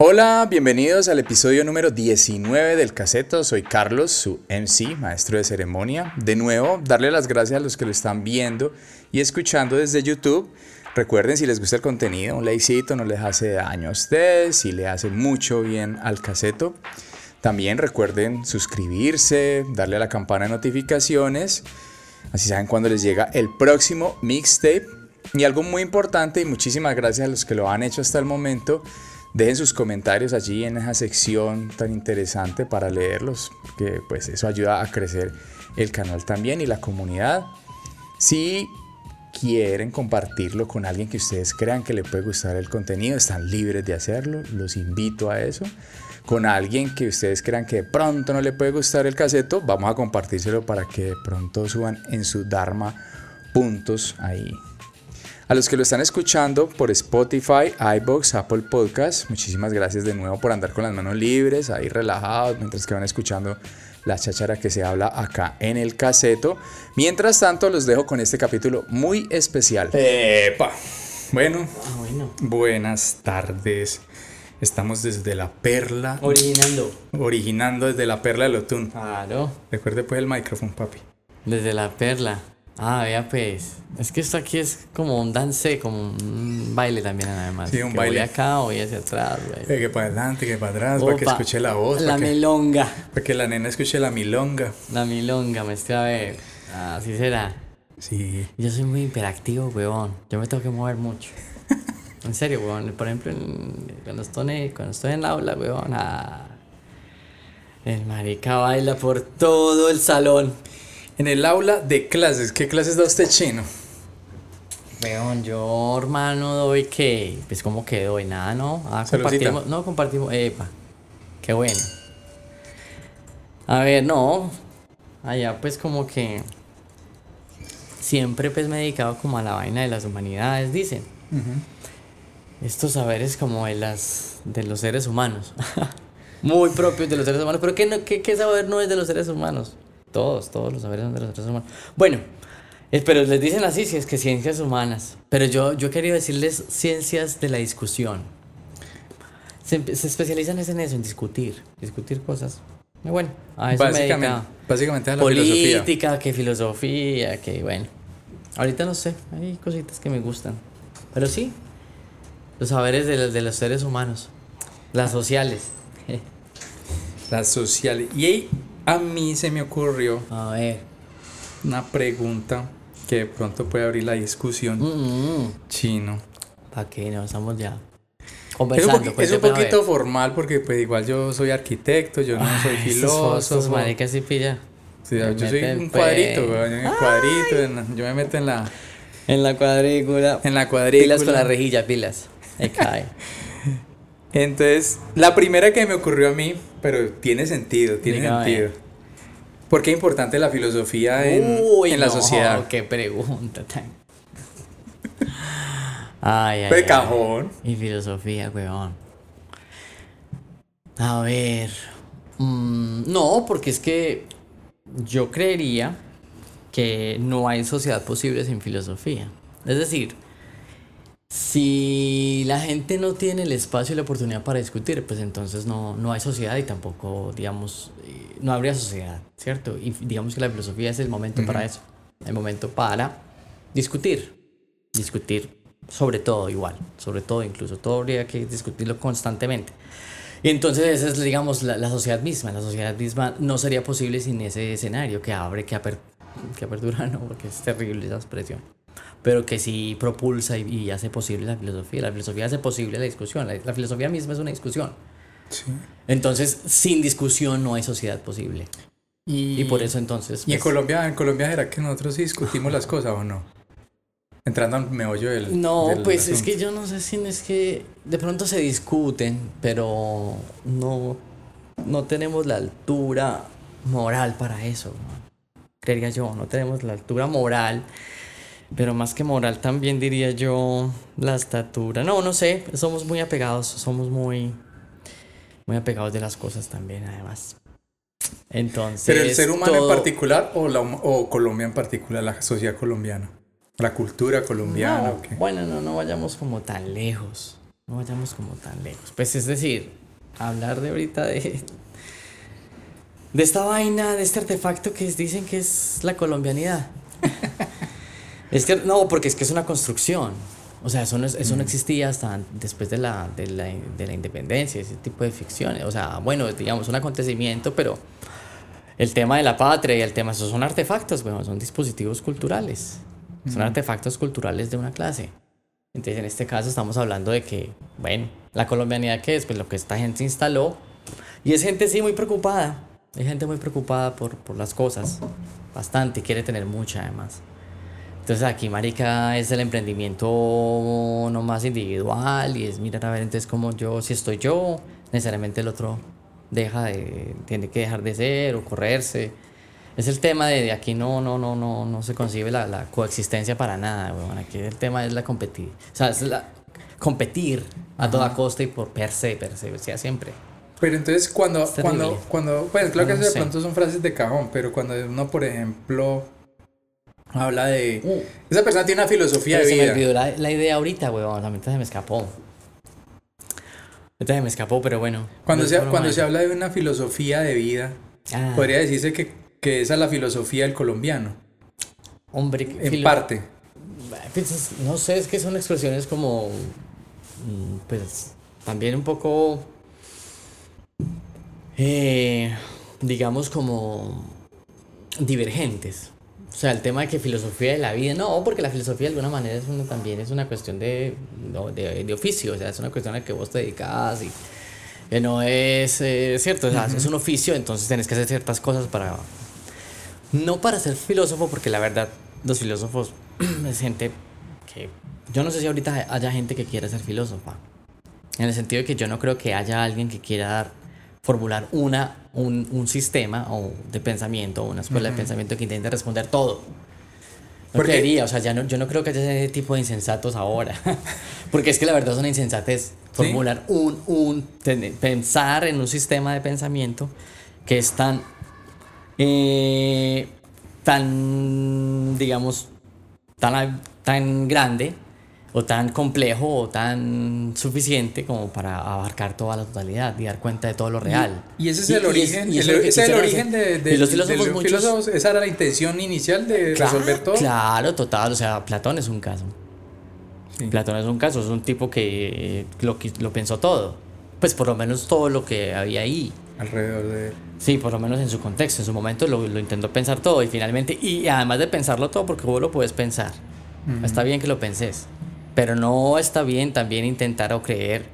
Hola, bienvenidos al episodio número 19 del Caseto. Soy Carlos, su MC, maestro de ceremonia. De nuevo, darle las gracias a los que lo están viendo y escuchando desde YouTube. Recuerden, si les gusta el contenido, un likecito no les hace daño a ustedes, si le hace mucho bien al caseto. También recuerden suscribirse, darle a la campana de notificaciones, así saben cuando les llega el próximo mixtape. Y algo muy importante, y muchísimas gracias a los que lo han hecho hasta el momento, dejen sus comentarios allí en esa sección tan interesante para leerlos, que pues eso ayuda a crecer el canal también y la comunidad. Si quieren compartirlo con alguien que ustedes crean que le puede gustar el contenido, están libres de hacerlo, los invito a eso. Con alguien que ustedes crean que de pronto no le puede gustar el caseto, vamos a compartírselo para que de pronto suban en su Dharma puntos ahí. A los que lo están escuchando por Spotify, iBox, Apple Podcasts, muchísimas gracias de nuevo por andar con las manos libres, ahí relajados, mientras que van escuchando la cháchara que se habla acá en el caseto. Mientras tanto, los dejo con este capítulo muy especial. ¡Epa! Bueno, Ah, bueno. buenas tardes. Estamos desde la perla, Originando. originando desde la perla del Otún. Claro. Recuerde pues el micrófono, papi. Desde la perla. Ah, vea pues. Es que esto aquí es como un dance, como un baile también además. Sí, un Que baile. Voy acá, voy hacia atrás, güey. Eh, que para adelante, que para atrás, para que escuche la voz, La para que, milonga. para que la nena escuche la milonga. La milonga, me estoy a ver. Así será. Sí. Yo soy muy hiperactivo, weón. Yo me tengo que mover mucho. En serio, weón. Por ejemplo, en- cuando, estoy, cuando estoy en la aula, weón. ah, el marica baila por todo el salón. En el aula de clases, ¿qué clases da usted chino? Weón, yo, hermano, doy que. Pues, como que doy? Nada, ¿no? Ah, compartimos. No, compartimos. Epa. Qué bueno. A ver, no. Allá, pues, como que. Siempre, pues, me he dedicado como a la vaina de las humanidades, dicen. Estos saberes como de las. de los seres humanos. Muy propios de los seres humanos. Pero, ¿qué, no, qué, qué saber no es de los seres humanos? Todos, todos los saberes son de los seres humanos. Bueno. Eh, Pero les dicen así, si es que ciencias humanas. Pero yo, yo quería decirles ciencias de la discusión. Se, se especializan es en eso, en discutir. Discutir cosas. Y bueno, a eso me Básicamente, dedicaba. básicamente a la filosofía. Política, que filosofía, que bueno. Ahorita no sé, hay cositas que me gustan. Pero sí, los saberes de, los- de los seres humanos. Las sociales. Las sociales. Y ahí a mí se me ocurrió A ver. una pregunta que de pronto puede abrir la discusión. Mm, Chino. ¿Para qué? No, estamos ya Es un, conversando. pues, es un ver. poquito formal porque pues igual yo soy arquitecto, yo no soy Ay, estos filósofo. maricas y pilla. Sí, Me yo soy un cuadrito, pues. weón, en el cuadrito, en la- yo me meto en la, En la cuadrícula. en la Pilas cuadrícula. con la rejilla, pilas. Ahí cae. Entonces, la primera que me ocurrió a mí, pero tiene sentido, tiene Dígame. sentido. ¿Por qué es importante la filosofía en, Uy, en la no, sociedad? Qué pregunta tan. Ay, ay. Ay. cajón. Y filosofía, weón. A ver. mm, no, porque es que yo creería que no hay sociedad posible sin filosofía. Es decir, si la gente no tiene el espacio y la oportunidad para discutir, pues entonces no, no hay sociedad y tampoco, digamos, eh, no habría sociedad, ¿cierto? Y digamos que la filosofía es el momento para eso, el momento para discutir, discutir sobre todo igual, sobre todo incluso, todo habría que discutirlo constantemente. Y entonces esa es, digamos, la, la sociedad misma. La sociedad misma no sería posible sin ese escenario que abre, que, aper- que apertura, no, porque es terrible esa expresión. Pero que sí propulsa y, y hace posible la filosofía. La filosofía hace posible la discusión. La, la filosofía misma es una discusión. Sí. Entonces, sin discusión no hay sociedad posible. Y, Y por eso entonces... ¿Y en pues, Colombia, en Colombia será que nosotros discutimos las cosas o no? Entrando al meollo del. No, del pues es asunto. que yo no sé si es que de pronto se discuten, pero no, no tenemos la altura moral para eso. ¿no? Creería yo, no tenemos la altura moral, pero más que moral también diría yo la estatura. No, no sé, somos muy apegados, somos muy, muy apegados de las cosas también, además. Entonces. Pero el ser humano todo- en particular o, la, o Colombia en particular, la sociedad colombiana. La cultura colombiana. No, ¿o qué? bueno, no, no vayamos como tan lejos. no vayamos como tan lejos. Pues es decir, hablar de ahorita de, de esta vaina, de este artefacto que dicen que es la colombianidad. Es que, no, porque es que es una construcción. O sea, eso no, eso no existía hasta después de la, de, la, de la independencia, ese tipo de ficciones. O sea, bueno, digamos, un acontecimiento, pero el tema de la patria y el tema, esos son artefactos, bueno, son dispositivos culturales. Son artefactos culturales de una clase. Entonces, en este caso estamos hablando de que, bueno, la colombianidad que es, pues lo que esta gente instaló. Y es gente, sí, muy preocupada. Hay gente muy preocupada por, por las cosas. Bastante, quiere tener mucha además. Entonces aquí, marica, es el emprendimiento no más individual y es mirar a ver entonces como yo, si estoy yo, necesariamente el otro deja de, tiene que dejar de ser o correrse. Es el tema de, aquí no, no, no, no, no se concibe la, la coexistencia para nada, weón. Aquí el tema es la competir. O sea, es la, competir a toda costa y por per se, per se, o sea, siempre. Pero entonces cuando, cuando, cuando, pues claro que de pronto son frases de cajón, pero cuando uno, por ejemplo, Habla de. Uh. esa persona tiene una filosofía de vida. Se me olvidó la, idea ahorita, weón. La mente se me escapó. Ahorita se me escapó, pero bueno. Cuando, se, cuando se habla de una filosofía de vida, ah. podría decirse que, que, esa es la filosofía del colombiano. Hombre, en parte. Pues, no sé, es que son expresiones como. Mm, pues también un poco. Eh, digamos como. divergentes. O sea, el tema de que filosofía de la vida, no, porque la filosofía de alguna manera es también es una cuestión de, de, de, oficio, o sea, es una cuestión a la que vos te dedicas y que no es eh, cierto, o sea, es un oficio, entonces tenés que hacer ciertas cosas para... No para ser filósofo, porque la verdad, los filósofos es gente que... Yo no sé si ahorita haya gente que quiera ser filósofa, en el sentido de que yo no creo que haya alguien que quiera dar formular una, un, un sistema o de pensamiento, una escuela de pensamiento que intente responder todo. No creería, o sea, ya no, yo no creo que haya ese tipo de insensatos ahora. Porque es que la verdad son insensatez. Formular un, un, pensar en un sistema de pensamiento que es tan, eh, tan, digamos, tan, tan grande o tan complejo o tan suficiente como para abarcar toda la totalidad y dar cuenta de todo lo real. Y, ese es el origen, ese es el origen de, los filósofos, esa era la intención inicial de resolver todo. Claro, total, o sea, Platón es un caso. Platón es un caso, es un tipo que lo, lo pensó todo. Pues por lo menos todo lo que había ahí. Alrededor de él. Sí, por lo menos en su contexto, en su momento lo, lo intentó pensar todo y finalmente, y además de pensarlo todo, porque vos lo puedes pensar. Está bien que lo penses pero no está bien también intentar o creer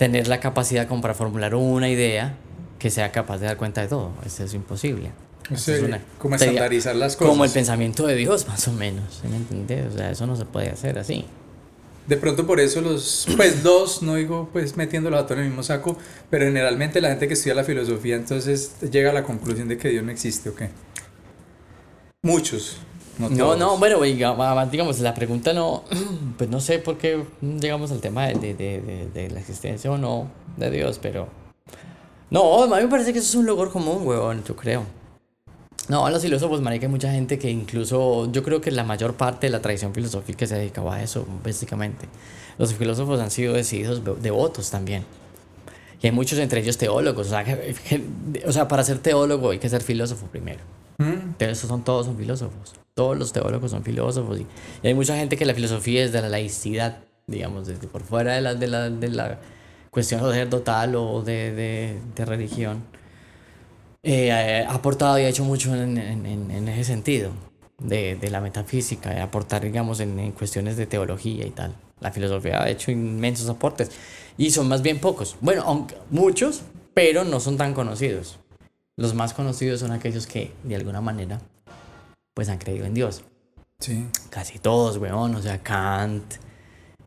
tener la capacidad como para formular una idea que sea capaz de dar cuenta de todo. Eso es imposible. como estandarizar las cosas. Como el pensamiento de Dios, más o menos. ¿Me entiendes? O sea, eso no se puede hacer así. De pronto por eso los, pues dos, no digo pues metiéndolos a todos en el mismo saco, pero generalmente la gente que estudia la filosofía entonces llega a la conclusión de que Dios no existe, ¿o qué? Muchos. No, no, bueno, digamos, la pregunta no, pues no sé por qué llegamos al tema de, de, de, la existencia o no de Dios, pero... No, a mí me parece que eso es un logro común, weón, yo creo. No, a los filósofos, marica, hay mucha gente que incluso, yo creo que la mayor parte de la tradición filosófica se dedicaba a eso, básicamente. Los filósofos han sido decididos devotos también. Y hay muchos entre ellos teólogos. O sea, o sea para ser teólogo hay que ser filósofo primero. Mm. Pero esos son todos son filósofos. Todos los teólogos son filósofos. Y, hay mucha gente que la filosofía es de la laicidad, digamos, desde por fuera de la, de la, de la cuestión sacerdotal o de, de, de religión. Eh, ha aportado y ha hecho mucho en, en, en ese sentido, de, de, la metafísica, de aportar, digamos, en, cuestiones de teología y tal. La filosofía ha hecho inmensos aportes y son más bien pocos. Bueno, aunque, muchos, pero no son tan conocidos. Los más conocidos son aquellos que, de alguna manera, pues han creído en Dios. Sí. Casi todos, weón. O sea, Kant,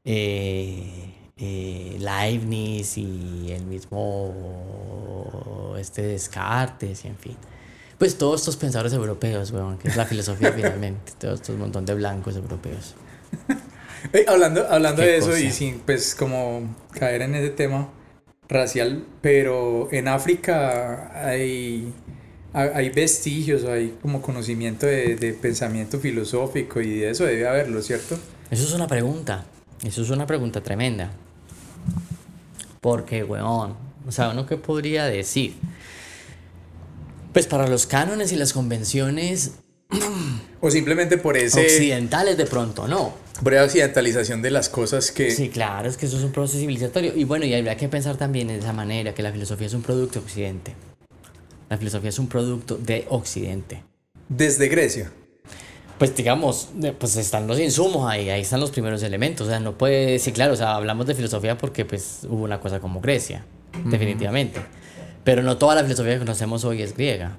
eh, eh, Leibniz y el mismo este Descartes y en fin. Pues todos estos pensadores europeos, weón, que es la filosofía finalmente. Todos estos montón de blancos europeos. hablando hablando de eso y sin pues como caer en ese tema racial, pero en África hay, hay vestigios, hay como conocimiento de, de, pensamiento filosófico y de eso debe haberlo, ¿cierto? Eso es una pregunta, eso es una pregunta tremenda. Porque, weón, o sea, uno qué podría decir. Pues para los cánones y las convenciones o simplemente por ese... Occidentales de pronto, ¿no? Por esa occidentalización de las cosas que... Sí, claro, es que eso es un proceso civilizatorio. Y bueno, y habría que pensar también de esa manera, que la filosofía es un producto de Occidente. La filosofía es un producto de Occidente. Desde Grecia. Pues digamos, pues están los insumos ahí, ahí están los primeros elementos. O sea, no puede, sí, claro, o sea, hablamos de filosofía porque pues hubo una cosa como Grecia, definitivamente. Pero no toda la filosofía que conocemos hoy es griega.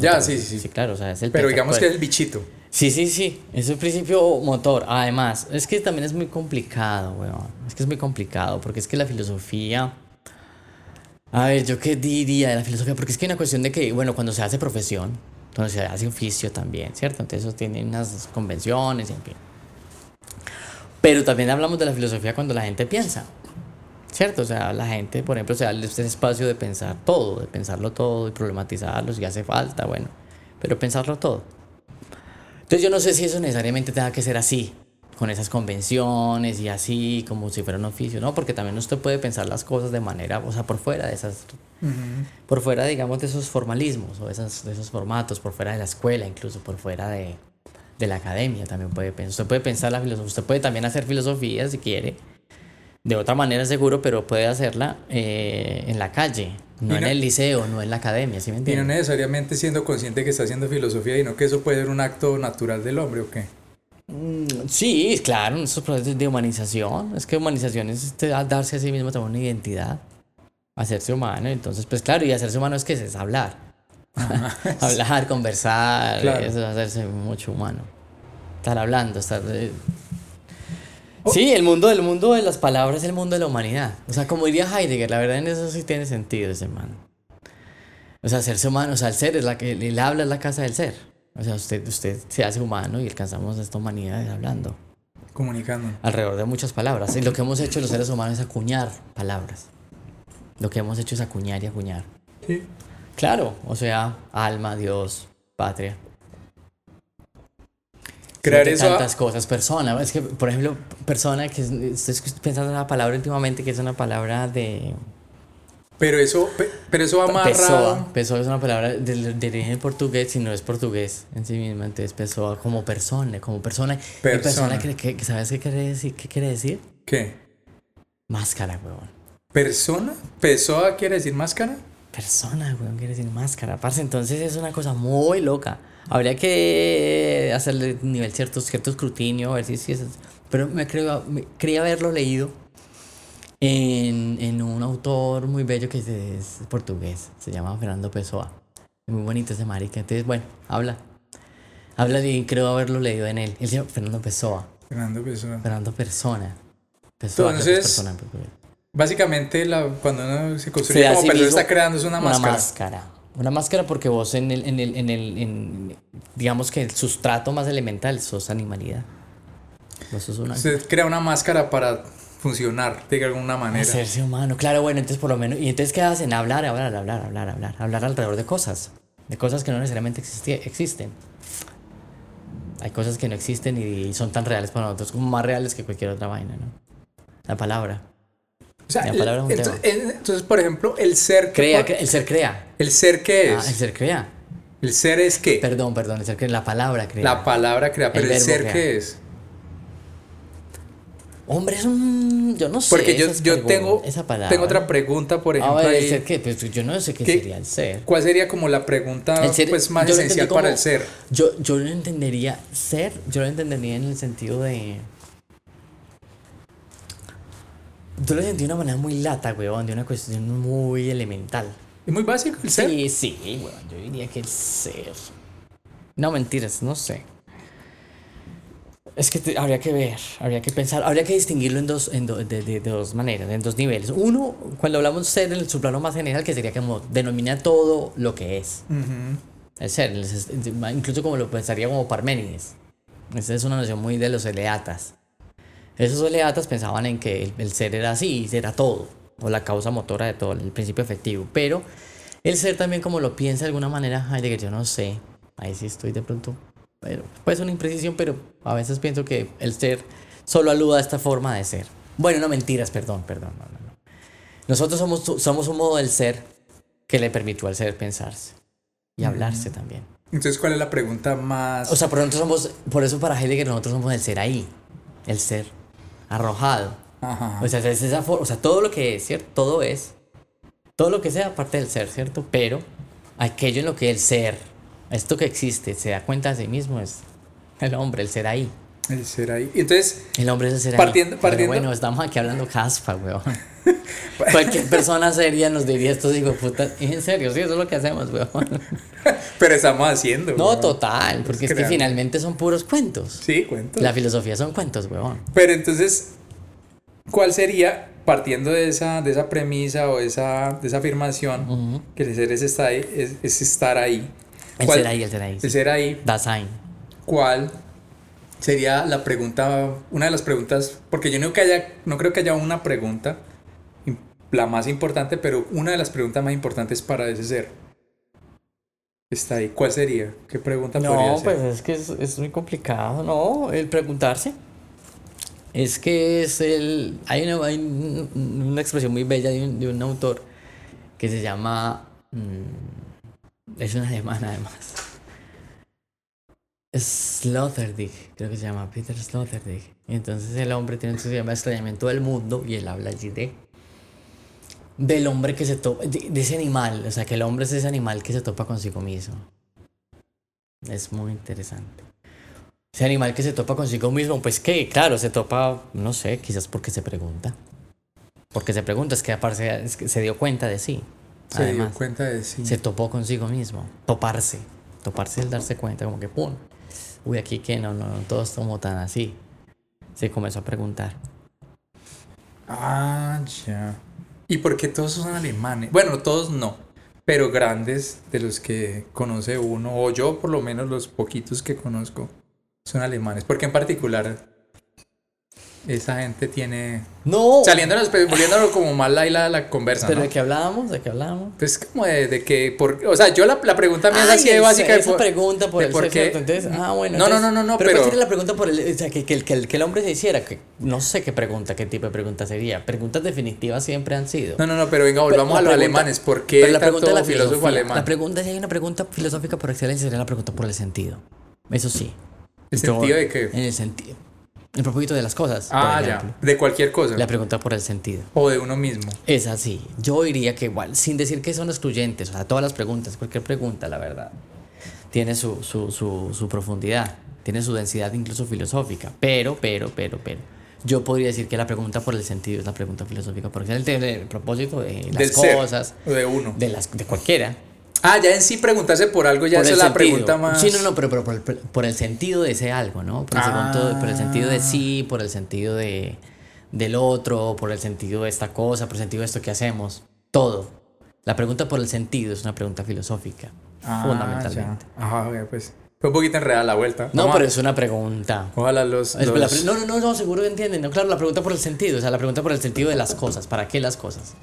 Ya, sí, sí, sí, claro, o sea, es el Pero digamos que es el bichito. Sí, sí, sí, es el principio motor. Además, es que también es muy complicado, weón. Es que es muy complicado, porque es que la filosofía... A ver, yo qué diría de la filosofía, porque es que hay una cuestión de que, bueno, cuando se hace profesión, cuando se hace oficio también, ¿cierto? Entonces eso tiene unas convenciones, en fin. Pero también hablamos de la filosofía cuando la gente piensa. ¿Cierto? O sea, la gente, por ejemplo, se da este espacio de pensar todo, de pensarlo todo y problematizarlo si hace falta, bueno, pero pensarlo todo. Entonces yo no sé si eso necesariamente tenga que ser así, con esas convenciones y así, como si fuera un oficio, ¿no? Porque también usted puede pensar las cosas de manera, o sea, por fuera de esas, por fuera, digamos, de esos formalismos o esas, de esos formatos, por fuera de la escuela, incluso por fuera de, de la academia también puede pensar. Usted puede pensar la filosofía, usted puede también hacer filosofía si quiere de otra manera seguro, pero puede hacerla eh, en la calle, no, en el liceo, no en la academia, ¿sí me entiendes? Y no necesariamente siendo consciente que está haciendo filosofía, sino que eso puede ser un acto natural del hombre, ¿o qué? Mm, sí, claro, esos procesos de humanización, es que humanización es este, darse a sí mismo también una identidad, hacerse humano, entonces, pues claro, y hacerse humano es que es hablar, hablar, conversar, eso es hacerse mucho humano, estar hablando, estar... Eh, Sí, el mundo, el mundo de las palabras es el mundo de la humanidad. O sea, como diría Heidegger, la verdad en eso sí tiene sentido ese man. O sea, hacerse humano, o sea, el ser es la que, el habla es la casa del ser. O sea, usted, usted se hace humano y alcanzamos esta humanidad hablando. Comunicando. Alrededor de muchas palabras. Y lo que hemos hecho los seres humanos es acuñar palabras. Lo que hemos hecho es acuñar y acuñar. Sí. Claro, o sea, alma, Dios, patria crear eso. Tantas cosas, persona. Es que, por ejemplo, persona, que estoy pensando en una palabra últimamente que es una palabra de. Pero eso, pero eso va más Pessoa. Pessoa es una palabra de, de, origen portugués, si no es portugués en sí misma. Entonces, pessoa como persona, como persona. Persona. persona que, ¿Sabes qué quiere decir? ¿Qué quiere decir? ¿Qué? Máscara, huevón. ¿Persona? ¿Pessoa quiere decir máscara? Persona, huevón, quiere decir máscara. Parce, entonces es una cosa muy loca. Habría que hacerle nivel cierto, cierto escrutinio, a ver si, si es... Pero me, creo, me creía haberlo leído en, en, un autor muy bello que es, portugués. Se llama Fernando Pessoa. Muy bonito ese marica. Entonces, bueno, habla. Habla y creo haberlo leído en él. Él se llama Fernando Pessoa. Fernando Pessoa. Fernando Persona. Pessoa, Entonces, persona en portugués. básicamente la, cuando uno se construye como persona está creando es una, una máscara. Una máscara porque vos en el, en el, en el, en, digamos que el sustrato más elemental sos animalidad. Vos sos una... Usted crea una máscara para funcionar de alguna manera. Hacerse humano, claro, bueno, entonces por lo menos, y entonces qué hacen, hablar, hablar, hablar, hablar, hablar, hablar alrededor de cosas, de cosas que no necesariamente existen. Hay cosas que no existen y son tan reales para nosotros como más reales que cualquier otra vaina, ¿no? La palabra. O sea, entonces, por ejemplo, el ser... Crea, el ser crea. ¿El ser qué es? Ah, el ser crea. ¿El ser es qué? Perdón, perdón, el ser crea, la palabra crea. La palabra crea, pero el, ser qué es. Hombre, es un... Yo no sé. Porque yo, yo tengo, esa palabra. tengo otra pregunta, por ejemplo. A ver, ¿el ser qué? Pues yo no sé qué, sería el ser. ¿Cuál sería como la pregunta pues, más esencial para el ser? Yo, yo lo entendería, ser, yo lo entendería en el sentido de... Yo lo sentí de una manera muy lata, weón, de una cuestión muy elemental. ¿Es muy básico el ser? Sí, sí, weón, yo diría que el ser. No, mentiras, no sé. Es que habría que ver, habría que pensar, habría que distinguirlo en dos, en de, dos maneras, en dos niveles. Uno, cuando hablamos de ser en el subplano más general, que sería como denomina todo lo que es. El ser, incluso como lo pensaría como Parménides. Esa es una noción muy de los eleatas. Esos oleatas pensaban en que el, ser era así, era todo, o la causa motora de todo, el principio efectivo. Pero el ser también como lo piensa de alguna manera Heidegger, yo no sé, ahí sí estoy de pronto, pero puede ser una imprecisión, pero a veces pienso que el ser solo aluda a esta forma de ser. Bueno, no mentiras, perdón, perdón, no, no, no. Nosotros somos, somos un modo del ser que le permitió al ser pensarse y hablarse también. Entonces, ¿cuál es la pregunta más...? O sea, por, nosotros somos, por eso para Heidegger nosotros somos el ser ahí, el ser arrojado. Ajá. O sea, es esa o sea, todo lo que es, ¿cierto? Todo es, todo lo que sea parte del ser, ¿cierto? Pero aquello en lo que el ser, esto que existe, se da cuenta de sí mismo es el hombre, el ser ahí. El ser ahí. Y Entonces, El hombre es el ser Partiendo- ahí. Pero partiendo- bueno, estamos aquí hablando caspa, weón. Cualquier persona seria nos diría esto, digo, puta, en serio, sí, eso es lo que hacemos, weón. pero estamos haciendo. No, weón. total, porque es que finalmente son puros cuentos. Sí, cuento. La filosofía son cuentos, weón. Pero entonces, ¿cuál sería, partiendo de esa, de esa premisa o esa, de esa afirmación, que el ser es estar ahí? Es, es estar ahí. El ¿Cuál- ser ahí, el ser ahí. El ser ahí, Dasein. ¿cuál sería la pregunta, una de las preguntas, porque yo no, que haya, no creo que haya una pregunta, la más importante, pero una de las preguntas más importantes para ese ser. Está ahí. ¿Cuál sería? ¿Qué pregunta podría No, ser? pues es que es, es muy complicado, ¿no? El preguntarse. Es que es el... Hay una, hay una expresión muy bella de un, de un autor que se llama... mm, es una alemana además. Sloterdijk, creo que se llama Peter Sloterdijk. Y entonces el hombre tiene su llama extrañamiento del mundo y él habla allí de del hombre que se topa, de, de ese animal, o sea, que el hombre es ese animal que se topa consigo mismo. Es muy interesante. Ese animal que se topa consigo mismo, pues que, claro, se topa, no sé, quizás porque se pregunta. Porque se pregunta, es que aparte es que se dio cuenta de sí. Se dio cuenta de sí. se topó consigo mismo. Toparse. Toparse es darse cuenta, como que pum. Uy, aquí que no, no, no, todos somos tan así. Se comenzó a preguntar. Ah, ya. ¿Y por qué todos son alemanes? Bueno, todos no, pero grandes de los que conoce uno, o yo por lo menos los poquitos que conozco, son alemanes. Porque en particular esa gente tiene... ¡No! Saliéndonos, volviéndolo como más la, la, la conversa, ¿Pero ¿no? de qué hablábamos? ¿De qué hablábamos? Pues como de, de que... Por, o sea, yo la, la pregunta mía es así de básica. Esa pregunta por de el por. Entonces, ah, bueno. No, no, entonces- no, no, no, pero... pero- ¿cuál sería la pregunta por el... O sea, que, que, el- que, el, que el hombre se hiciera? Que no sé qué pregunta, qué tipo de pregunta sería. Preguntas definitivas siempre han sido. No, no, no, pero venga, volvamos a los pregunta- alemanes. ¿Por qué Pero la pregunta tanto de la filósofo alemán? La pregunta, si hay una pregunta filosófica por excelencia, sería la pregunta por el sentido. Eso sí. ¿El Yo- sentido de qué? En el sentido. El propósito de las cosas. por Ah, ejemplo. ya. De cualquier cosa. La pregunta por el sentido. O de uno mismo. Es así. Yo diría que igual, sin decir que son excluyentes, o sea, todas las preguntas, cualquier pregunta, la verdad, tiene su, su, su, su profundidad, tiene su densidad incluso filosófica. Pero, pero, pero, pero. Yo podría decir que la pregunta por el sentido es la pregunta filosófica, porque es el, el propósito de las Del cosas, de uno. de, las, de cualquiera. Ah, ya en sí preguntarse por algo ya por esa es la sentido. pregunta más. Sí, no, no, pero, pero por, el, por el sentido de ese algo, ¿no? Por el, Ah. segundo- por el sentido de sí, por el sentido de, del otro, por el sentido de esta cosa, por el sentido de esto que hacemos. Todo. La pregunta por el sentido es una pregunta filosófica, Ah, fundamentalmente. ya. Ajá, pues. Fue un poquito enredada la vuelta. No, Vamos pero a- es una pregunta. Ojalá los. Es- los- la no, no, no, no, seguro que entienden. No, claro, la pregunta por el sentido, o sea, la pregunta por el sentido de las cosas. ¿Para qué las cosas?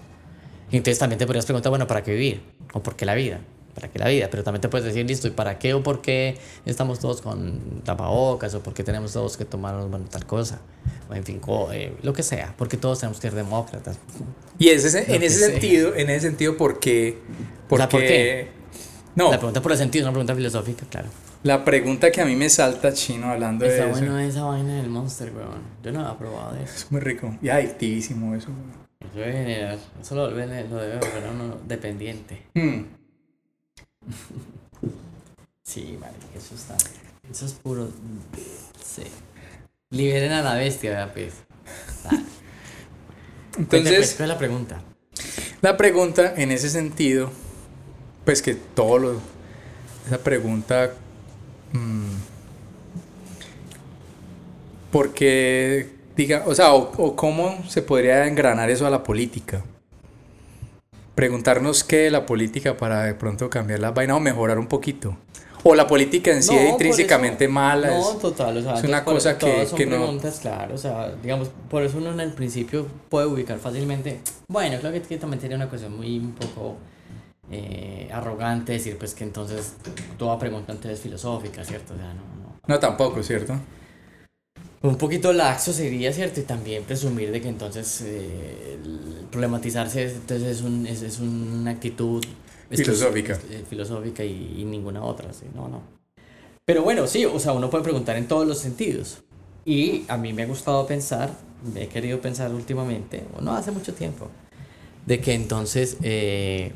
Y entonces también te podrías preguntar, bueno, ¿para qué vivir? ¿O por qué la vida? ¿Para qué la vida? Pero también te puedes decir, listo, ¿y para qué o por qué estamos todos con tapabocas? ¿O por qué tenemos todos que tomarnos, bueno, tal cosa? O en fin, co- eh, lo que sea. Porque todos tenemos que ser demócratas. Y ese, en ese sea. sentido, en ese sentido, ¿por qué? Porque. sea, ¿por qué? No, La pregunta por el sentido es una pregunta filosófica, claro. la pregunta que a mí me salta chino hablando de Está eso. bueno esa vaina del Monster, weón. Yo no he probado de eso. Es muy rico. Y adictivísimo eso. Eso debe generar, eso lo, lo debe volver a uno dependiente. Hmm. Sí, marica, eso está. Eso es puro. Sí. Liberen a la bestia, vea, pues. Pues, Entonces, ¿cuál es la pregunta? la pregunta en ese sentido, pues que todo lo. Esa pregunta. mm, porque, diga, o sea, o, o cómo se podría engranar eso a la política. Preguntarnos qué de la política para de pronto cambiar las vainas o mejorar un poquito. O la política en sí es por intrínsecamente eso- mala. No, es- total, o sea, es una cosa que- son que no- preguntas, claro, o sea, digamos, por eso uno en el principio puede ubicar fácilmente. Bueno, creo que, que también sería una cuestión muy un poco eh, arrogante decir, pues que entonces toda pregunta antes es filosófica, ¿cierto? O sea, no, no. No, tampoco, ¿cierto? Un poquito laxo sería, ¿cierto? Y también presumir de que entonces eh, problematizarse entonces es, un, es, es una actitud filosófica, eh, filosófica y, ninguna otra, ¿sí? No, no. Pero bueno, sí, o sea, uno puede preguntar en todos los sentidos. Y a mí me ha gustado pensar, me he querido pensar últimamente, o no hace mucho tiempo, de que entonces eh,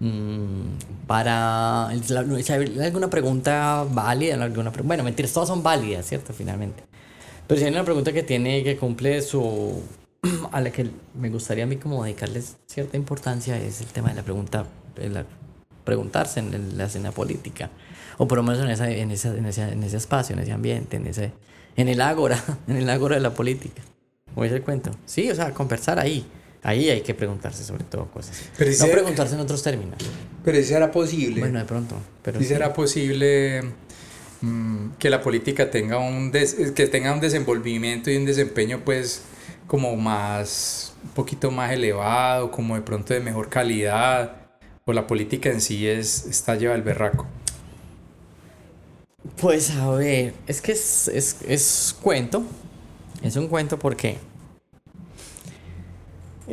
mm, para alguna pregunta válida, alguna, bueno, mentiras, todas son válidas, ¿cierto? Finalmente. Pero si hay una pregunta que tiene, que cumple su... a la que me gustaría a mí como dedicarles cierta importancia es el tema de la pregunta, la, preguntarse en la escena política. O por lo menos en, esa, en, esa, en, ese, en ese espacio, en ese ambiente, en, ese, en el ágora, en el ágora de la política. ¿Voy a el cuento? Sí, o sea, conversar ahí. Ahí hay que preguntarse sobre todo cosas. Pero no preguntarse en otros términos. Pero si será posible. Bueno, de pronto. Pero si será posible Mm, que la política tenga un, que tenga un desenvolvimiento y un desempeño pues como más, un poquito más elevado, como de pronto de mejor calidad, o la política en sí es, está lleva el berraco. Pues a ver, es que es, es, es cuento, es un cuento porque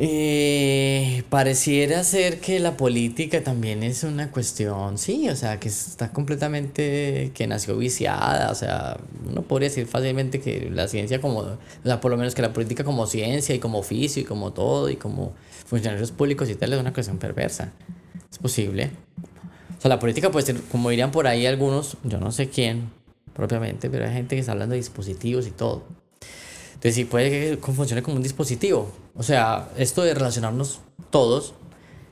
eh, pareciera ser que la política también es una cuestión, sí, o sea, que está completamente, que nació viciada, o sea, uno podría decir fácilmente que la ciencia como, o sea, por lo menos que la política como ciencia y como oficio y como todo y como funcionarios públicos y tal es una cuestión perversa. Es posible. O sea, la política puede ser, como dirían por ahí algunos, yo no sé quién propiamente, pero hay gente que está hablando de dispositivos y todo. Entonces sí puede que funcione como un dispositivo. O sea, esto de relacionarnos todos,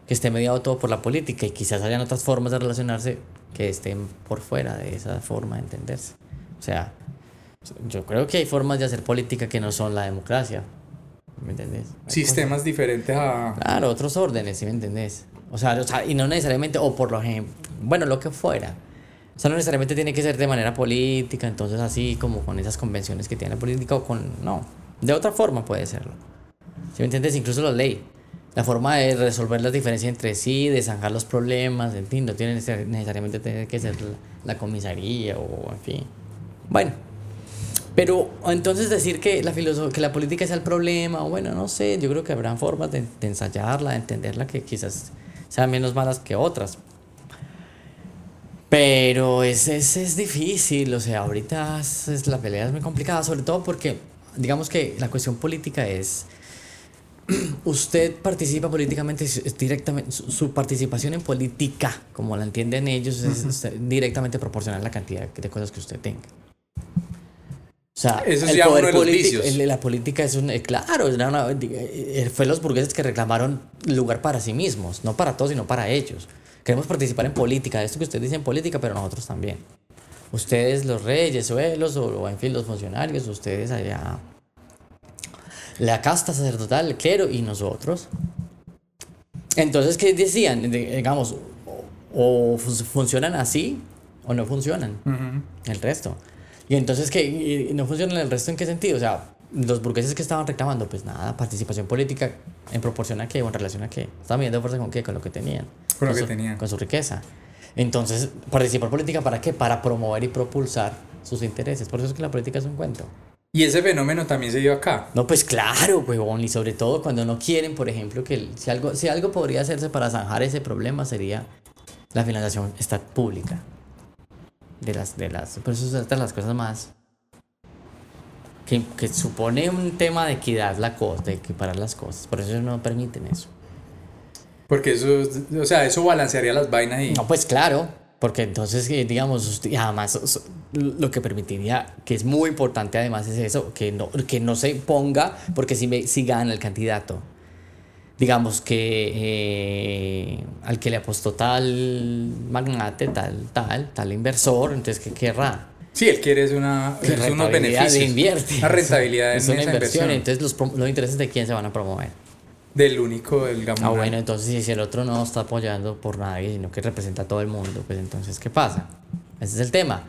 que esté mediado todo por la política y quizás hayan otras formas de relacionarse que estén por fuera de esa forma de entenderse. O sea, yo creo que hay formas de hacer política que no son la democracia. ¿Me entendés? Sistemas diferentes a... Claro, otros órdenes, ¿sí me entendés? O sea, o sea, y no necesariamente, o por lo ejemplo, bueno, lo que fuera. O sea, no necesariamente tiene que ser de manera política, entonces así como con esas convenciones que tiene la política o con... No, de otra forma puede serlo. Si me entiendes, incluso la ley. La forma de resolver las diferencias entre sí, de zanjar los problemas, en fin, no tiene necesariamente tener que ser la, comisaría o en fin. Bueno, pero entonces decir que la, que la política es el problema, o bueno, no sé, yo creo que habrán formas de, ensayarla, de entenderla que quizás sean menos malas que otras. Pero es, es, es difícil, o sea, ahorita es, la pelea es muy complicada, sobre todo porque, digamos que la cuestión política es, usted participa políticamente, directamente, su, participación en política, como la entienden ellos, es, directamente proporcional a la cantidad de cosas que usted tenga. O sea, Eso el poder político, la política es un, eh, claro, eh, fue los burgueses que reclamaron lugar para sí mismos, no para todos, sino para ellos. Queremos participar en política, esto que ustedes dicen política, pero nosotros también. Ustedes los reyes, suelos, o en fin, los funcionarios, ustedes allá. La casta sacerdotal, el clero y nosotros. Entonces, ¿qué decían? Digamos, o, funcionan así o no funcionan. El resto. Y entonces, ¿qué? ¿No funcionan el resto en qué sentido? O sea, los burgueses que estaban reclamando, pues nada, participación política en proporción a qué, o en relación a qué. Estaban midiendo fuerza con qué, con lo que tenían. Con, lo que tenían. Con su riqueza. Entonces, participar política para qué? Para promover y propulsar sus intereses. Por eso es que la política es un cuento. Y ese fenómeno también se dio acá. No, pues claro, huevón, y sobre todo cuando no quieren, por ejemplo, que si algo, si algo podría hacerse para zanjar ese problema sería la financiación está pública. De las, de las, por eso es de las cosas más que, supone un tema de equidad la cosa, de equiparar las cosas. Por eso no permiten eso. Porque eso, o sea, eso balancearía las vainas y... No, pues claro, porque entonces, eh, digamos, además lo que permitiría, que es muy importante además es eso, que no, que no se ponga, porque si, si gana el candidato, digamos que eh, al que le apostó tal magnate, tal, tal, tal inversor, entonces ¿qué querrá? Sí, él quiere es, una, es unos beneficios. invierte. Una rentabilidad es una inversión. Entonces, los, los intereses de quién se van a promover. Del único, del gamón. Ah, bueno, entonces si el otro no está apoyando por nadie, sino que representa a todo el mundo, pues entonces, ¿qué pasa? Ese es el tema.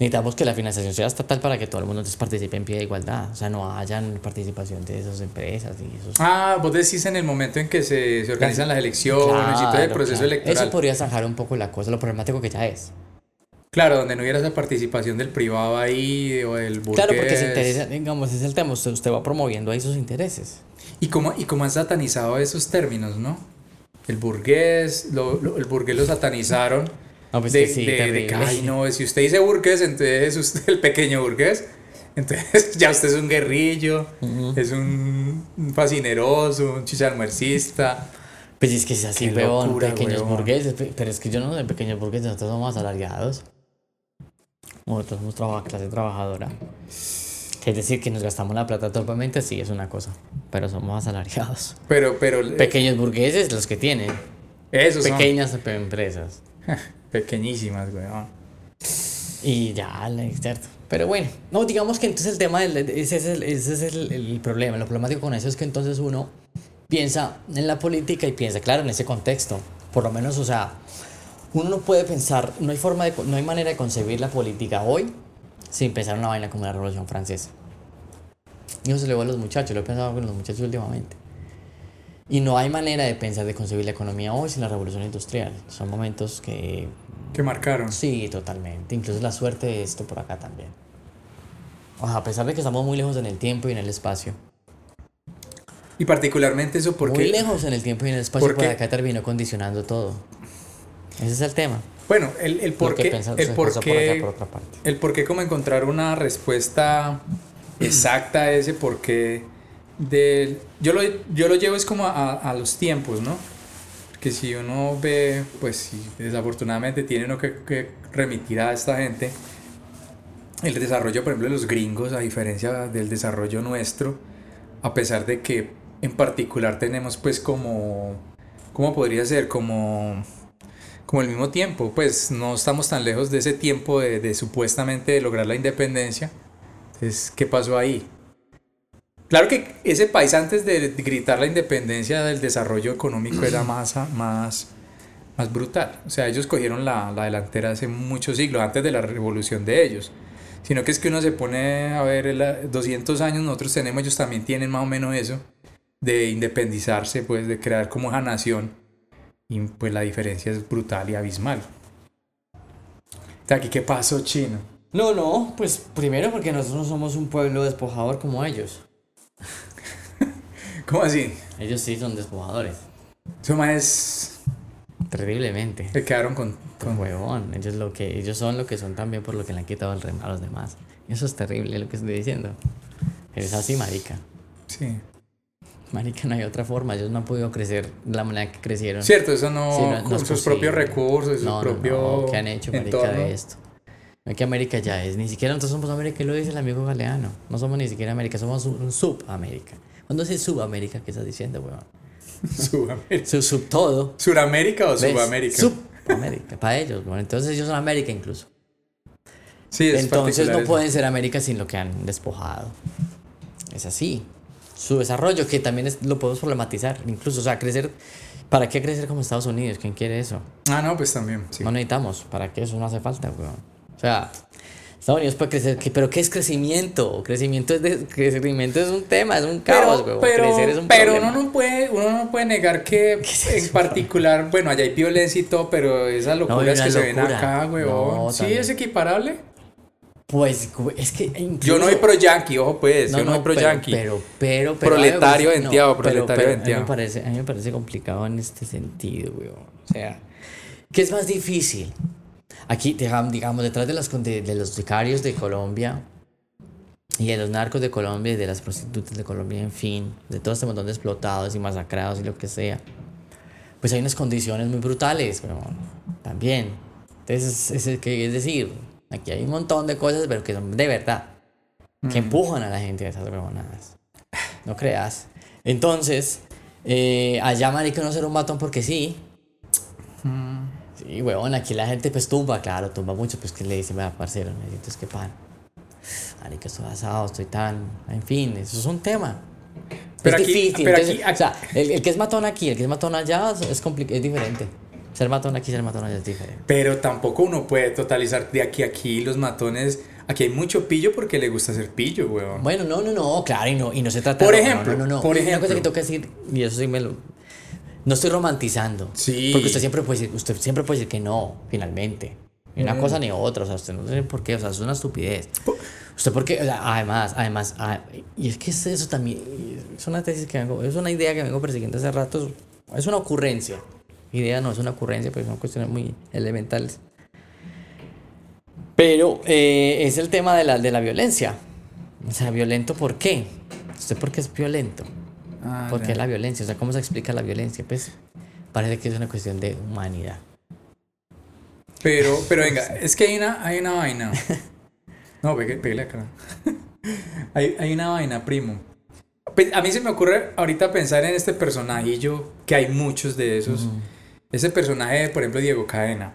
Necesitamos que la financiación sea estatal para que todo el mundo participe en pie de igualdad. O sea, no hayan participación de esas empresas y esos... Ah, vos decís en el momento en que se, se organizan las elecciones y todo el proceso electoral. Eso podría zanjar un poco la cosa, lo problemático que ya es. Claro, donde no hubiera esa participación del privado ahí o del burgués. Claro, porque se interesa, digamos, es el tema, usted, usted va promoviendo ahí sus intereses. Y cómo, y cómo han satanizado esos términos, ¿no? El burgués, lo, el burgués lo satanizaron. No, pues de, que sí, de- de ay, no, si usted dice burgués, entonces es usted el pequeño burgués. Entonces ya usted es un guerrillo, es un, un fascineroso, un chicharmuercista. Pues es que es así, locura, pequeños weón. burgueses, pe- pero es que yo no soy pequeños burgueses, nosotros somos asalariados. Nosotros somos traba- clase trabajadora. Es decir, que nos gastamos la plata torpemente, sí, es una cosa, pero somos asalariados. Pero, pero eh, Pequeños burgueses, los que tienen esos son pequeñas empresas. pequeñísimas, weón. Y ya, cierto. Pero bueno, no, digamos que entonces el tema, del, ese es, el, ese es el, el problema. Lo problemático con eso es que entonces uno piensa en la política y piensa, claro, en ese contexto. Por lo menos, o sea, uno no puede pensar, no hay, forma de, no hay manera de concebir la política hoy sin pensar en una vaina como la Revolución Francesa. Y eso se le va a los muchachos, lo he pensado con los muchachos últimamente. Y no hay manera de pensar, de concebir la economía hoy sin la Revolución Industrial. Son momentos que Que marcaron. Sí, totalmente. Incluso la suerte de esto por acá también. O sea, a pesar de que estamos muy lejos en el tiempo y en el espacio. Y particularmente eso porque... Muy lejos en el tiempo y en el espacio ¿Por por acá terminó condicionando todo. Ese es el tema. Bueno, el, el por qué... El por qué... por. El por qué como encontrar una respuesta exacta a ese por qué del... Yo lo, yo lo llevo es como a, a los tiempos, ¿no? Que si uno ve, pues si desafortunadamente tiene uno que, que remitir a esta gente, el desarrollo, por ejemplo, de los gringos, a diferencia del desarrollo nuestro, a pesar de que en particular tenemos pues como, ¿cómo podría ser? Como, como el mismo tiempo, pues no estamos tan lejos de ese tiempo de, de supuestamente de lograr la independencia. Entonces, ¿qué pasó ahí? Claro que ese país antes de gritar la independencia del desarrollo económico era más, más, más brutal. O sea, ellos cogieron la, la delantera hace muchos siglos, antes de la revolución de ellos. Sino que es que uno se pone a ver, el- 200 años nosotros tenemos, ellos también tienen más o menos eso, de independizarse, pues de crear como esa nación. Y pues la diferencia es brutal y abismal. O sea, ¿aquí qué pasó, chino? No, no, pues primero porque nosotros no somos un pueblo despojador como ellos. ¿Cómo así? Ellos sí son despojadores. Esos manes Terriblemente. se quedaron con... Con huevón. Ellos, lo que, ellos son lo que son también por lo que le han quitado el rem a los demás. Eso es terrible lo que estoy diciendo. Es así, marica. sí. Marica, no hay otra forma. Ellos no han podido crecer de la manera que crecieron. Cierto, eso no, Sí, no- no con es sus propios recursos, su No, no, propio no, ¿Qué han hecho, marica, de esto? Que América ya es. Ni siquiera nosotros somos América, lo dice el amigo Galeano. No somos ni siquiera América, somos un, subamérica. ¿Cuándo es subamérica? ¿Qué estás diciendo, weón? Sudamérica. Sub, sub todo. ¿Suramérica o ¿ves? Subamérica? Subamérica, para ellos. Bueno, entonces ellos son América incluso. sí, es Entonces no pueden ser América sin lo que han despojado. Es así. Su desarrollo, que también es- lo podemos problematizar. Incluso, o sea, crecer. ¿Para qué crecer como Estados Unidos? ¿Quién quiere eso? Ah, no, pues también, sí. No necesitamos. ¿Para qué? Eso no hace falta, weón. O sea, Estados Unidos puede crecer. ¿qué- ¿Pero qué es crecimiento? Crecimiento es, de- crecimiento es un tema, es un caos, pero, weón. pero, crecer es un pero uno no puede, uno no puede negar que es en particular, bueno, allá hay violencia y todo, pero esas locuras que se ven acá, huevón. No, sí, es equiparable. Pues, es que incluso... Yo no soy pro yankee, ojo pues, yo no soy pro pero, yankee. Pero, pero, pero, Proletario venteado, pero- proletario venteado. A mí, me parece, a mí me parece complicado en este sentido, güey. O sea, ¿qué es más difícil? Aquí, digamos, detrás de, las, de, de los sicarios de Colombia y de los narcos de Colombia y de las prostitutas de Colombia, en fin, de todo este montón de explotados y masacrados y lo que sea, pues hay unas condiciones muy brutales, güey, también. Entonces, es, es decir, aquí hay un montón de cosas, pero que son de verdad que empujan a la gente a esas huevonadas. No creas. Entonces, eh, allá marica no ser un matón porque sí. Sí, huevón, aquí la gente pues tumba, claro, tumba mucho, pues que le dice, vea, parcero, necesito es que pan. Marica, estoy asado, estoy tan... En fin, eso es un tema. Pero es aquí- difícil. pero entonces, aquí- O sea, el, el que es matón aquí, el que es matón allá, es, es diferente. Ser matón aquí, ser matón allá es diferente. Pero tampoco uno puede totalizar de aquí a aquí los matones. Aquí hay mucho pillo porque le gusta ser pillo, huevón. Bueno, no, no, no, claro, y no, y no se trata Por de... ejemplo, no, no, no. por Y Una cosa ejemplo. que tengo que decir, y eso sí me lo... No estoy romantizando. Sí. Porque usted siempre puede decir, usted siempre puede decir que no, finalmente. Ni una cosa ni otra, o sea, usted no sé por qué, o sea, es una estupidez. Usted porque, o sea, además, además, ah, y es que es eso también, es una tesis que vengo, es una idea que vengo persiguiendo hace rato, es una ocurrencia. Idea no es una ocurrencia, pero son cuestiones muy elementales. Pero eh, es el tema de la, de la violencia. O sea, violento, ¿por qué? ¿Usted por qué es violento? Ah, ¿Por qué la violencia? O sea, ¿cómo se explica la violencia? Pues parece que es una cuestión de humanidad. Pero, pero venga, es que hay una, hay una vaina. No, pégale acá. hay, hay una vaina, primo. Pues, a mí se me ocurre ahorita pensar en este personajillo, que hay muchos de esos. Ese personaje, por ejemplo, Diego Cadena.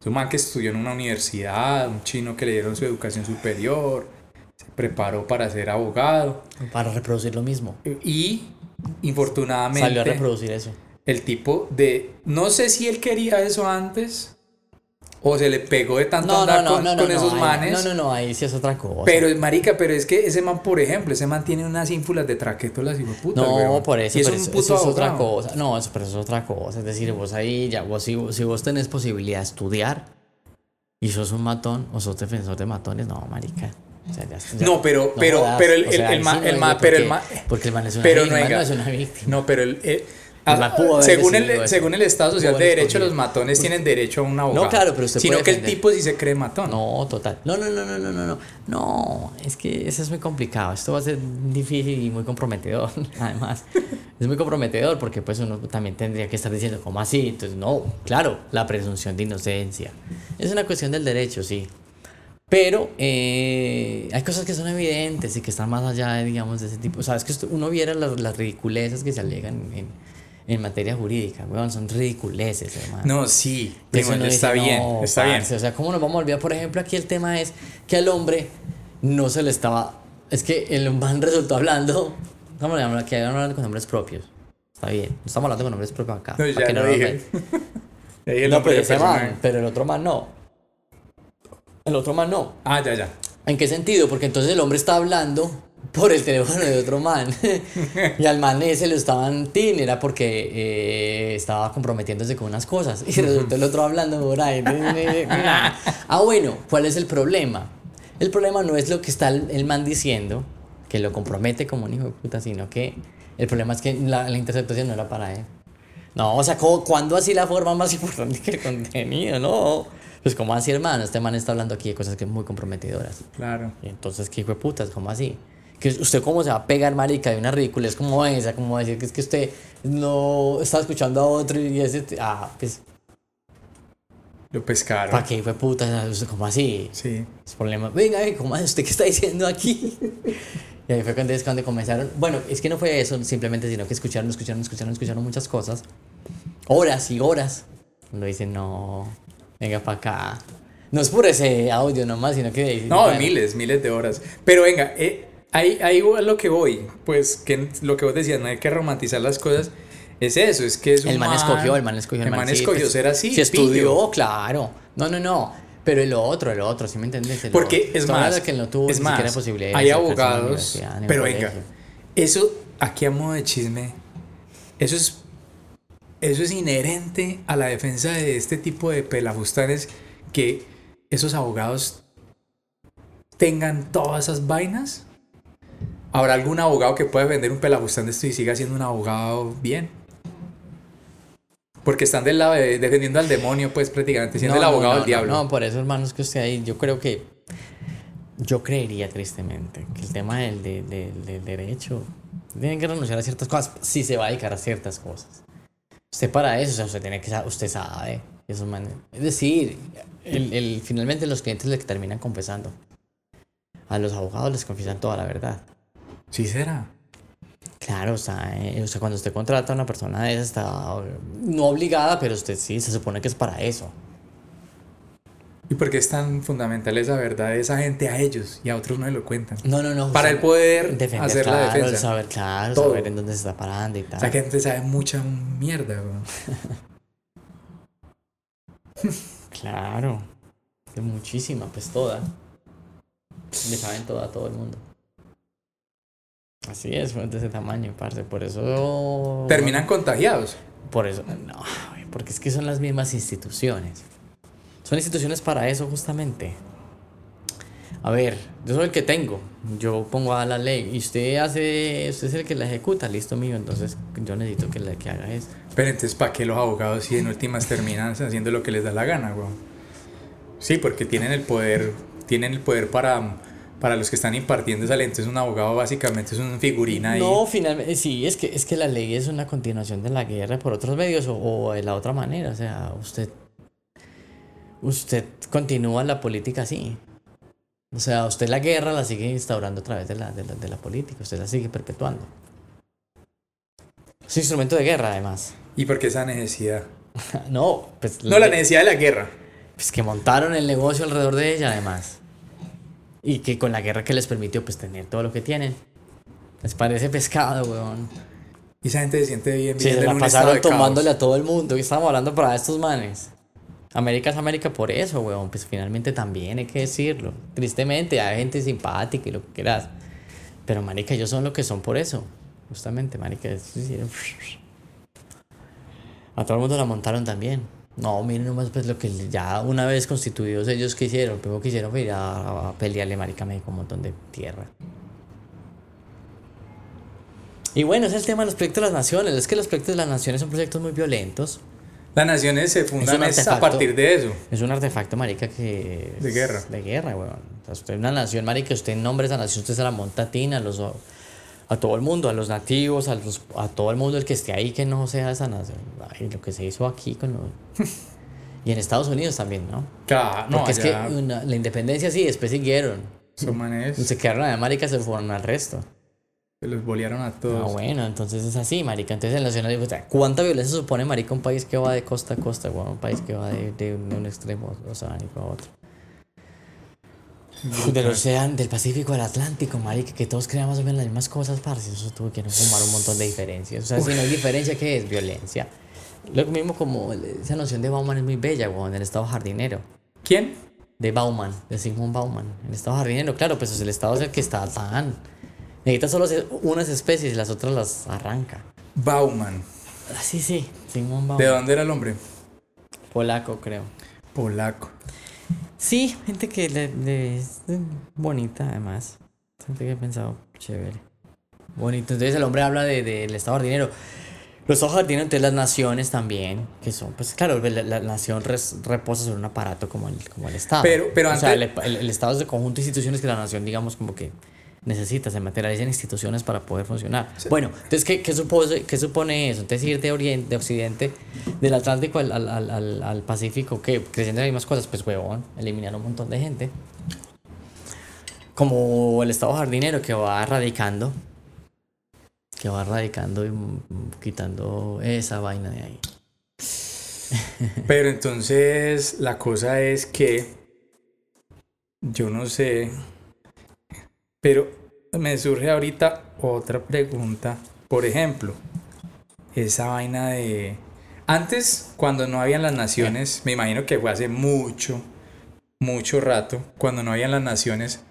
Es un man que estudió en una universidad, un chino que le dieron su educación superior, se preparó para ser abogado. Para reproducir lo mismo. Y, infortunadamente... Salió a reproducir eso. El tipo de... No sé si él quería eso antes, o se le pegó de tanto andar con, esos manes. No, no, no, ahí sí es otra cosa. Pero, marica, pero es que ese man, por ejemplo, ese man tiene unas ínfulas de traquetolas y puta, No, por eso, es, eso, es otra cosa. No, eso, pero eso es otra cosa. Es decir, vos ahí, ya, vos, si, si vos tenés posibilidad de estudiar y sos un matón o sos defensor de matones, no, marica. no, pero, pero, pero el, el, el, man, el man, pero el man, porque el man es una pero víctima, no, es una víctima. No, pero el, Ah, según, el, según el Estado Social de Derecho, los matones tienen derecho a un abogado. No, claro, pero usted Sino que el tipo sí se cree matón. No, total. No, no, no, no, no, no, no. No, es que eso es muy complicado. Esto va a ser difícil y muy comprometedor, además. es muy comprometedor porque pues uno también tendría que estar diciendo, ¿cómo así? Entonces, no, claro, la presunción de inocencia. Es una cuestión del derecho, sí. Pero eh, hay cosas que son evidentes y que están más allá, de, digamos, de ese tipo. O sea, es que uno viera las, las ridiculeces que se alegan en en materia jurídica, weón, son ridiculeces, hermano. No, sí, está bien, está bien. O sea, ¿cómo nos vamos a olvidar? Por ejemplo, aquí el tema es que al hombre no se le estaba. Es que el man resultó hablando. Estamos hablando, que hablando con nombres propios. Está bien, no estamos hablando con nombres propios acá. No, ya no dije. no, pero ese man, pero el otro man no. El otro man no. Ah, ya, ya. ¿En qué sentido? Porque entonces el hombre está hablando por el teléfono de otro man. y al man ese lo estaban tin, era porque eh, estaba comprometiéndose con unas cosas. Y resultó el otro hablando por ahí. ah, bueno, ¿cuál es el problema? El problema no es lo que está el, man diciendo, que lo compromete como un hijo de puta, sino que el problema es que la, la interceptación no era para él. No, o sea, ¿cuándo así la forma más importante que el contenido? No. Pues, ¿cómo así, hermano? Este man está hablando aquí de cosas que muy comprometedoras. Claro. Y entonces, ¿qué hijo de putas? ¿Cómo así? Que usted cómo se va a pegar, marica, de una ridícula, es como esa, como decir que es que usted no está escuchando a otro y ese, ah, pues... Lo pescaron. ¿Para qué fue puta? ¿Cómo así? Sí. Es problema. Venga, ¿cómo es usted qué está diciendo aquí? y ahí fue cuando, cuando comenzaron. Bueno, es que no fue eso simplemente, sino que escucharon, escucharon, escucharon, escucharon muchas cosas. Horas y horas. Cuando dicen, no, venga para acá. No es por ese audio nomás, sino que. No, miles, miles de horas. Pero venga, eh, Ahí, ahí es lo que voy, pues que lo que vos decías, no hay que romantizar las cosas, es eso, es que es un El man, escogió, el man escogió. El, man, escogió pues, ser así. Se estudió, claro. No, no, no. Pero el otro, el otro, ¿sí me entiendes? Porque es más, que no tuvo es más, hay abogados, pero venga, eso, aquí a modo de chisme, eso es, eso es inherente a la defensa de este tipo de pelafustanes que esos abogados tengan todas esas vainas ¿Habrá algún abogado que pueda vender un pelajustán de esto y siga siendo un abogado bien? Porque están del lado de, defendiendo al demonio, pues prácticamente, siendo el abogado del diablo. No, por eso, hermanos, que usted ahí, yo creo que. Yo creería tristemente que el tema del, del, derecho. Tienen que renunciar a ciertas cosas si se va a dedicar a ciertas cosas. Usted para eso, o sea, usted tiene que usted sabe. Eso, es decir, el, el, finalmente los clientes le terminan confesando. A los abogados les confiesan toda la verdad. Sí será. Claro, o sea, eh, o sea, cuando usted contrata a una persona de esa, está no obligada, pero usted sí, se supone que es para eso. ¿Y por qué es tan fundamental esa verdad de esa gente a ellos y a otros no le lo cuentan? No, no, no. Para el poder hacer la defensa. Saber, claro, saber en dónde se está parando y tal. O sea, que gente sabe mucha mierda, claro. muchísima, pues toda. Le saben toda a todo el mundo. Así es, de ese tamaño, parce. Por eso. Terminan contagiados. Por eso, no, porque es que son las mismas instituciones. Son instituciones para eso justamente. A ver, yo soy el que tengo. Yo pongo a la ley y usted hace, usted es el que la ejecuta, listo mío. Entonces yo necesito que, la, que haga eso. Pero entonces, ¿para qué los abogados si en últimas terminan haciendo lo que les da la gana, güey? Sí, porque tienen el poder, tienen el poder para, para los que están impartiendo esa ley. Entonces un abogado básicamente es una figurina ahí. No, finalmente, sí, es que, es que la ley es una continuación de la guerra por otros medios o, o de la otra manera. O sea, usted, usted continúa la política así. O sea, usted la guerra la sigue instaurando a través de la, de la, de la política, usted la sigue perpetuando. Es un instrumento de guerra, además. ¿Y por qué esa necesidad? no, pues... No, la necesidad de la guerra. Pues que montaron el negocio alrededor de ella, además. Y que con la guerra que les permitió, pues, tener todo lo que tienen. Les parece pescado, weón. Y esa gente se siente bien, Sí, bien se la pasaron tomándole a todo el mundo. Y estábamos hablando para estos manes. América es América por eso, weón. Pues finalmente también hay que decirlo. Tristemente, hay gente simpática y lo que quieras. Pero, marica, ellos son lo que son por eso. Justamente, marica. A todo el mundo la montaron también. No, miren nomás pues lo que ya una vez constituidos ellos que hicieron. Primero que hicieron fue ir a, a pelearle, marica, me un montón de tierra. Y bueno, es el tema de los proyectos de las naciones. Es que los proyectos de las naciones son proyectos muy violentos. Las naciones se fundan es a partir de eso. Es un artefacto, marica, que... De guerra. De guerra, weón. O sea, usted una nación, marica, usted nombra esa nación, usted se la monta a Tina, los, a todo el mundo, a los nativos, a, los, a todo el mundo el que esté ahí que no sea esa nación. Ay, lo que se hizo aquí con los... y en Estados Unidos también, ¿no? Claro, no, Porque es que una- la independencia sí, después siguieron. manes Se quedaron en América, se fueron al resto. se los bolearon a Ah, todos. bueno, entonces es así, marica. Entonces el nacionalismo, o sea, ¿cuánta violencia supone, marica, un país que va de costa a costa? Un país que va de, de un, de un extremo oceánico a otro. Del océano, del Pacífico al Atlántico, marica, que todos crean más o menos las mismas cosas, parce. Eso tuvo que fumar un montón de diferencias. O sea, si no hay diferencia, ¿qué es? Violencia. Lo mismo como esa noción de Bauman es muy bella, weón, el estado jardinero. ¿Quién? De Bauman, de Sigmund Bauman. El estado jardinero, claro, pues el estado es el que está tan. Necesita solo unas especies y las otras las arranca. Bauman. Ah, sí, sí, Sigmund ¿De Bauman. dónde era el hombre? Polaco, creo. Polaco. Sí, gente que le, le- es bonita, además. Gente que ha pensado, chévere. Bonito. Entonces el hombre habla del de, del estado jardinero. Los estados jardineros, entonces las naciones también, que son, pues claro, la, la nación res- reposa sobre un aparato como el, como el Estado. Pero- pero o sea, el, el- el Estado es el conjunto de instituciones que la nación, digamos, como que necesita, se materializan instituciones para poder funcionar. Bueno, entonces, ¿qué, qué, supone, qué supone eso? Entonces, ir de, oriente, de Occidente, del Atlántico al, al, al, al, Pacífico, que creciendo las mismas cosas, pues, huevón, eliminar un montón de gente. Como el Estado jardinero que va erradicando, que va erradicando y mm, quitando esa vaina de ahí. Pero entonces la cosa es que yo no sé, pero me surge ahorita otra pregunta. Por ejemplo, esa vaina de... Antes, cuando no habían las naciones, me imagino que fue hace mucho, mucho rato, cuando no habían las naciones.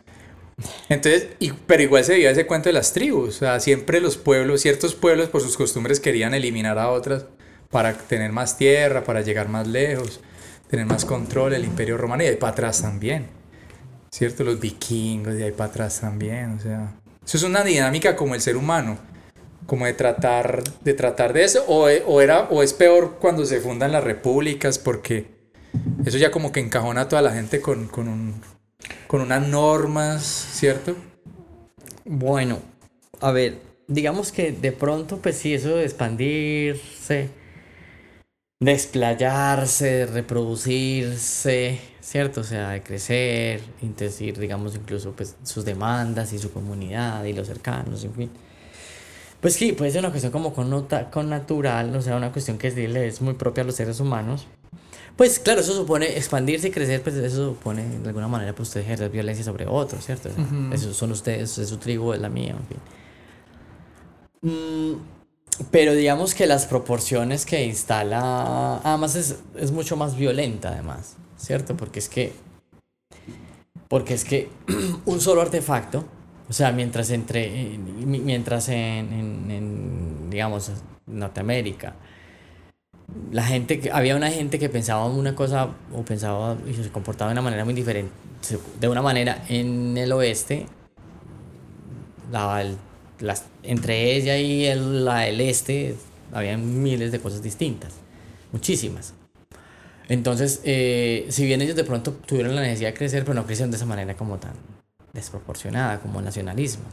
Entonces, y- pero igual se veía ese cuento de las tribus. O sea, siempre los pueblos, ciertos pueblos por sus costumbres querían eliminar a otras para tener más tierra, para llegar más lejos, tener más control, el imperio romano y de para atrás también. ¿Cierto? Los vikingos, de ahí para atrás también. O sea, eso es una dinámica como el ser humano, como de tratar de, tratar de eso, o, e- o, era, o es peor cuando se fundan las repúblicas, porque eso ya como que encajona a toda la gente con, con, un, con unas normas, ¿cierto? Bueno, a ver, digamos que de pronto, pues sí, eso de expandirse, desplayarse, de reproducirse, ¿cierto? O sea, de crecer, intensificar, digamos, incluso pues sus demandas y su comunidad y los cercanos, en fin. Pues sí, puede ser una cuestión como con, con natural, o sea, una cuestión que es, muy propia a los seres humanos. Pues claro, eso supone expandirse y crecer, pues eso supone de alguna manera pues usted ejercer violencia sobre otros, ¿cierto? O sea, Ujú. Esos son ustedes, es su tribu, es la mía, en fin. Mm, pero digamos que las proporciones que instala, además es, es mucho más violenta además, ¿cierto? Porque es que, porque es que un solo artefacto, o sea, mientras entre, mi- mientras en, en- digamos, Norteamérica, la gente, había una gente que pensaba una cosa o pensaba y se comportaba de una manera muy diferente. De una manera en el oeste, la, las, entre ella y el, la del este, había miles de cosas distintas, muchísimas. Entonces, eh, si bien ellos de pronto tuvieron la necesidad de crecer, pero no crecieron de esa manera como tan desproporcionada como el nacionalismo.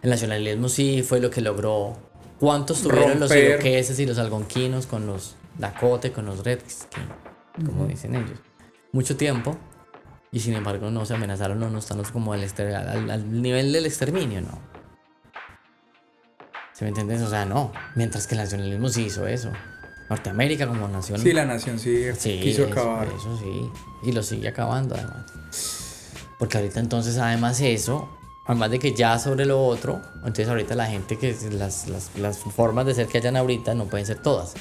El nacionalismo sí fue lo que logró. ¿Cuántos tuvieron los iroqueses y los algonquinos con los Dakota, con los Redskins, como dicen ellos? Mucho tiempo. Y sin embargo no se amenazaron, no, no están como al, al, al nivel del exterminio, ¿no? ¿Se me entiendes? O sea, no. Mientras que el nacionalismo sí hizo eso. Norteamérica como nación. Sí, la nación sí, quiso acabar. Eso sí. Y lo sigue acabando además. Porque ahorita entonces además eso, además de que ya sobre lo otro, entonces ahorita la gente que las, las, las formas de ser que hayan ahorita no pueden ser todas.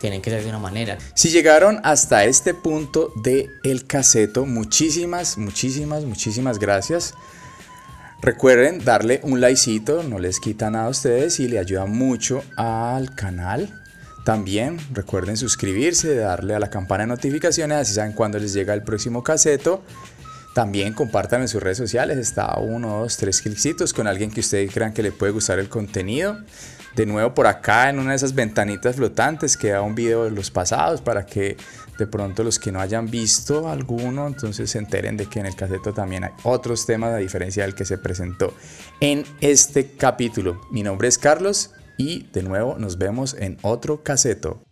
Tienen que ser de una manera. Si llegaron hasta este punto de el caseto, muchísimas, muchísimas, muchísimas gracias. Recuerden darle un likecito, no les quita nada a ustedes y le ayuda mucho al canal. También recuerden suscribirse, darle a la campana de notificaciones, así saben cuándo les llega el próximo caseto. También compartan en sus redes sociales, está uno, dos, tres clicksitos con alguien que ustedes crean que le puede gustar el contenido. De nuevo por acá en una de esas ventanitas flotantes queda un video de los pasados para que de pronto los que no hayan visto alguno entonces se enteren de que en el caseto también hay otros temas a diferencia del que se presentó en este capítulo. Mi nombre es Carlos y de nuevo nos vemos en otro caseto.